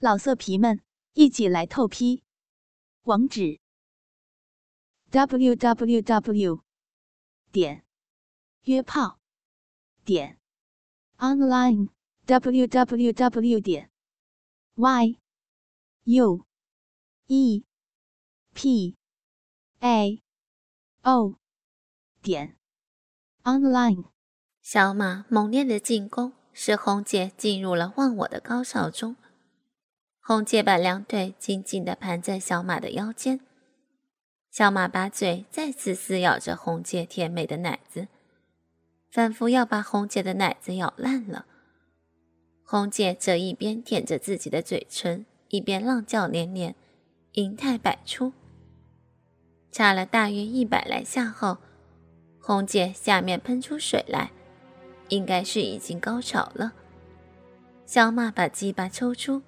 老色皮们，一起来透批！网址：w w w 点约炮点 online w w w 点 y u e p a o 点 online。小马猛烈的进攻，使红姐进入了忘我的高潮中。红姐把两腿紧紧地盘在小马的腰间，小马把嘴再次撕咬着红姐甜美的奶子，仿佛要把红姐的奶子咬烂了。红姐则一边舔着自己的嘴唇，一边浪叫连连，银态百出。插了大约一百来下后，红姐下面喷出水来，应该是已经高潮了。小马把鸡巴抽出。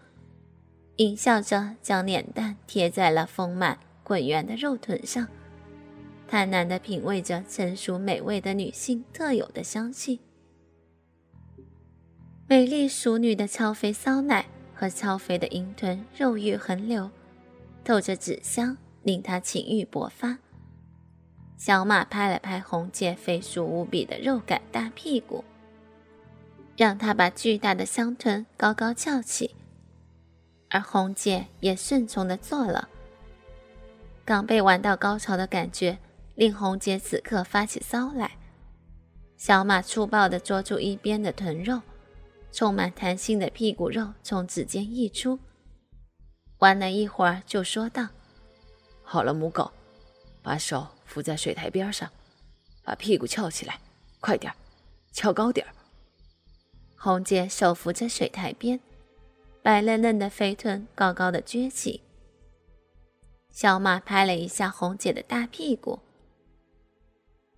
淫笑着将脸蛋贴在了丰满滚圆的肉臀上，贪婪地品味着成熟美味的女性特有的香气。美丽淑女的超肥骚奶和超肥的鹰臀肉欲横流，透着脂香，令他情欲勃发。小马拍了拍红姐肥硕无比的肉感大屁股，让他把巨大的香臀高高翘起。而红姐也顺从的做了。刚被玩到高潮的感觉，令红姐此刻发起骚来。小马粗暴的捉住一边的臀肉，充满弹性的屁股肉从指尖溢出。玩了一会儿，就说道：“好了，母狗，把手扶在水台边上，把屁股翘起来，快点儿，翘高点儿。”红姐手扶着水台边。白嫩嫩的肥臀高高的撅起，小马拍了一下红姐的大屁股，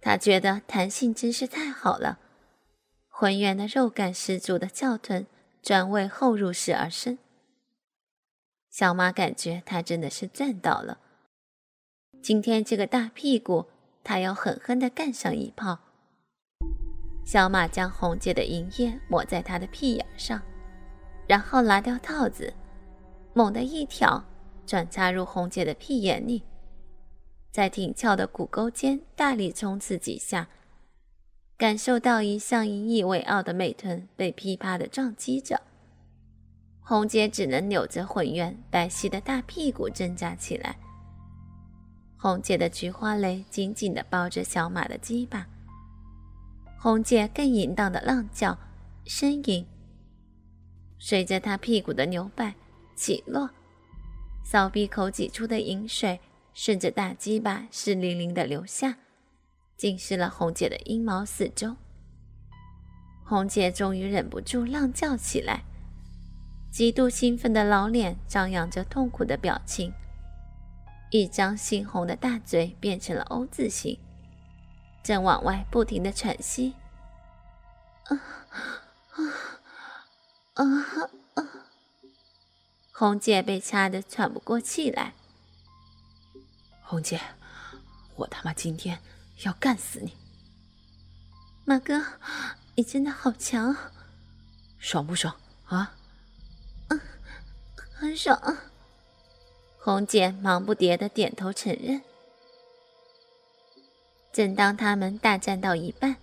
他觉得弹性真是太好了，浑圆的肉感十足的翘臀专为后入式而生。小马感觉他真的是赚到了，今天这个大屁股他要狠狠的干上一炮。小马将红姐的银液抹在他的屁眼上。然后拿掉套子，猛地一挑，转插入红姐的屁眼里，在挺翘的骨沟间大力冲刺几下，感受到一向引以为傲的美臀被噼啪的撞击着，红姐只能扭着浑圆白皙的大屁股挣扎起来。红姐的菊花蕾紧紧地包着小马的鸡巴，红姐更淫荡的浪叫、呻吟。随着他屁股的扭摆起落，骚逼口挤出的饮水顺着大鸡巴湿淋淋的流下，浸湿了红姐的阴毛四周。红姐终于忍不住浪叫起来，极度兴奋的老脸张扬着痛苦的表情，一张猩红的大嘴变成了 O 字形，正往外不停的喘息。啊啊！啊啊！红姐被掐得喘不过气来。红姐，我他妈今天要干死你！马哥，你真的好强，爽不爽啊？嗯，很爽。红姐忙不迭的点头承认。正当他们大战到一半，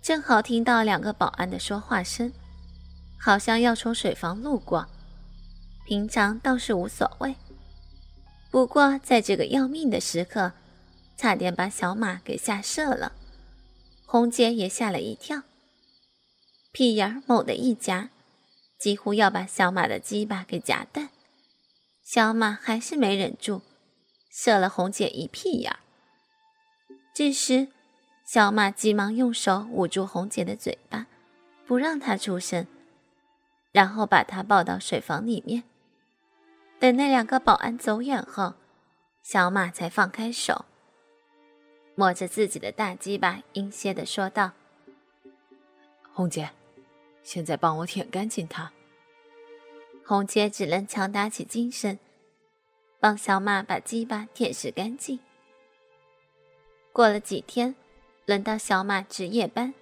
正好听到两个保安的说话声。好像要从水房路过，平常倒是无所谓。不过在这个要命的时刻，差点把小马给吓射了。红姐也吓了一跳，屁眼儿猛地一夹，几乎要把小马的鸡巴给夹断。小马还是没忍住，射了红姐一屁眼儿。这时，小马急忙用手捂住红姐的嘴巴，不让她出声。然后把他抱到水房里面。等那两个保安走远后，小马才放开手，摸着自己的大鸡巴，阴歇的说道：“红姐，现在帮我舔干净它。”红姐只能强打起精神，帮小马把鸡巴舔拭干净。过了几天，轮到小马值夜班。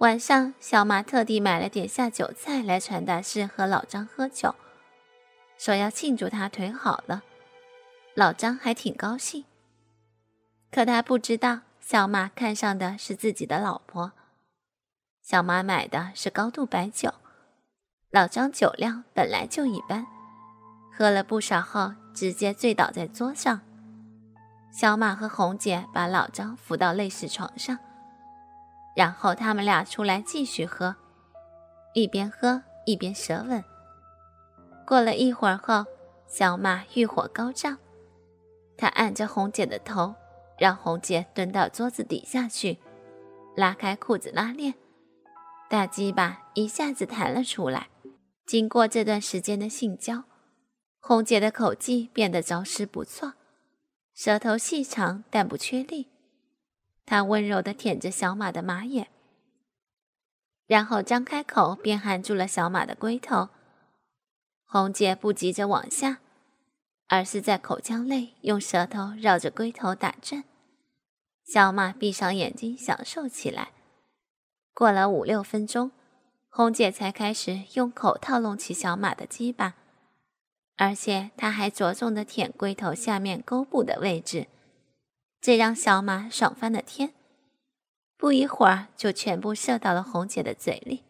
晚上，小马特地买了点下酒菜来传达室和老张喝酒。说要庆祝他腿好了。老张还挺高兴，可他不知道小马看上的是自己的老婆。小马买的是高度白酒，老张酒量本来就一般，喝了不少后直接醉倒在桌上。小马和红姐把老张扶到类似床上，然后他们俩出来继续喝，一边喝一边舌吻。过了一会儿后，小马欲火高涨，他按着红姐的头，让红姐蹲到桌子底下去，拉开裤子拉链，大鸡巴一下子弹了出来。经过这段时间的性交，红姐的口技变得着实不错。舌头细长但不缺力，他温柔地舔着小马的马眼，然后张开口便含住了小马的龟头。红姐不急着往下，而是在口腔内用舌头绕着龟头打转。小马闭上眼睛享受起来。过了五六分钟，红姐才开始用口套弄起小马的鸡巴。而且她还着重的舔龟头下面沟部的位置，这让小马爽翻了天。不一会儿就全部射到了红姐的嘴里。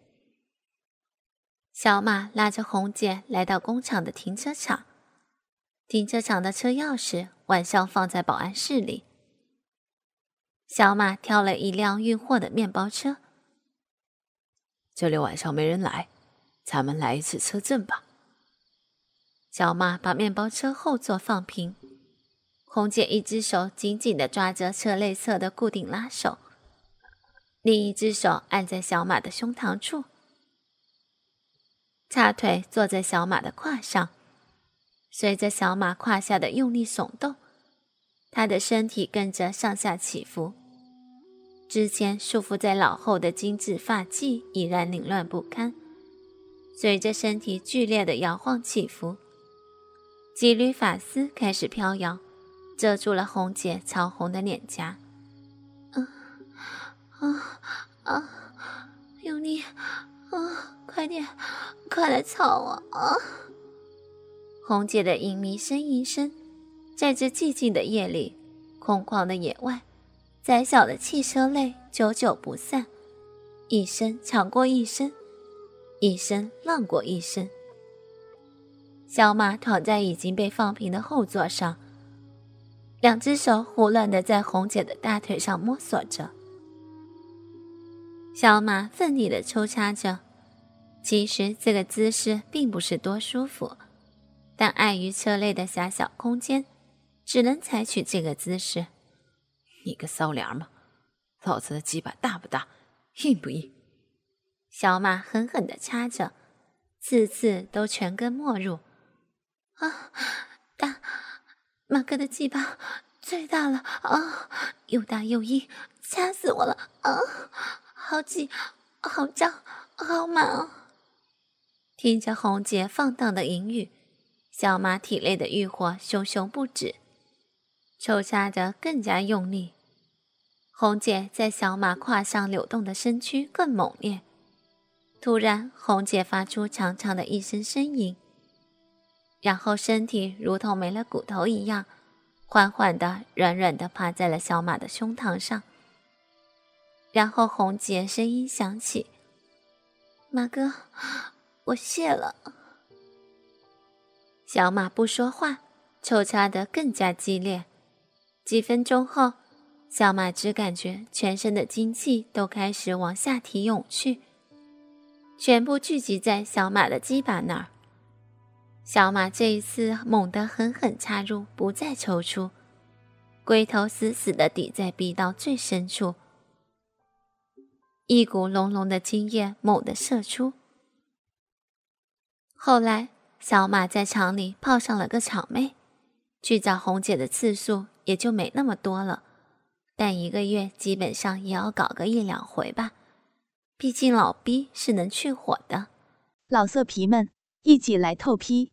小马拉着红姐来到工厂的停车场，停车场的车钥匙晚上放在保安室里。小马挑了一辆运货的面包车，这里晚上没人来，咱们来一次车震吧。小马把面包车后座放平，红姐一只手紧紧地抓着车内侧的固定拉手，另一只手按在小马的胸膛处，叉腿坐在小马的胯上，随着小马胯下的用力耸动，他的身体跟着上下起伏，之前束缚在脑后的精致发髻已然凌乱不堪，随着身体剧烈的摇晃起伏。几缕发丝开始飘摇，遮住了红姐潮红的脸颊。啊啊啊！用力啊！快点，快来操我啊！红姐的淫迷呻吟声，在这寂静的夜里，空旷的野外，窄小的汽车内，久久不散，一声抢过一声，一声浪过一声。小马躺在已经被放平的后座上，两只手胡乱的在红姐的大腿上摸索着。小马奋力的抽插着，其实这个姿势并不是多舒服，但碍于车内的狭小空间，只能采取这个姿势。你个骚娘们，老子的鸡巴大不大，硬不硬？小马狠狠的插着，次次都全根没入。啊，大马哥的鸡巴最大了啊，又大又硬，掐死我了啊！好挤，好胀，好满啊！听着红姐放荡的淫语，小马体内的欲火熊熊不止，抽插着更加用力。红姐在小马胯上扭动的身躯更猛烈。突然，红姐发出长长的一声呻吟。然后身体如同没了骨头一样，缓缓的、软软的趴在了小马的胸膛上。然后红姐声音响起：“马哥，我谢了。”小马不说话，抽插的更加激烈。几分钟后，小马只感觉全身的精气都开始往下体涌去，全部聚集在小马的鸡巴那儿。小马这一次猛地狠狠插入，不再抽出，龟头死死地抵在逼道最深处，一股浓浓的精液猛地射出。后来，小马在厂里泡上了个厂妹，去找红姐的次数也就没那么多了，但一个月基本上也要搞个一两回吧，毕竟老逼是能去火的。老色皮们，一起来透批！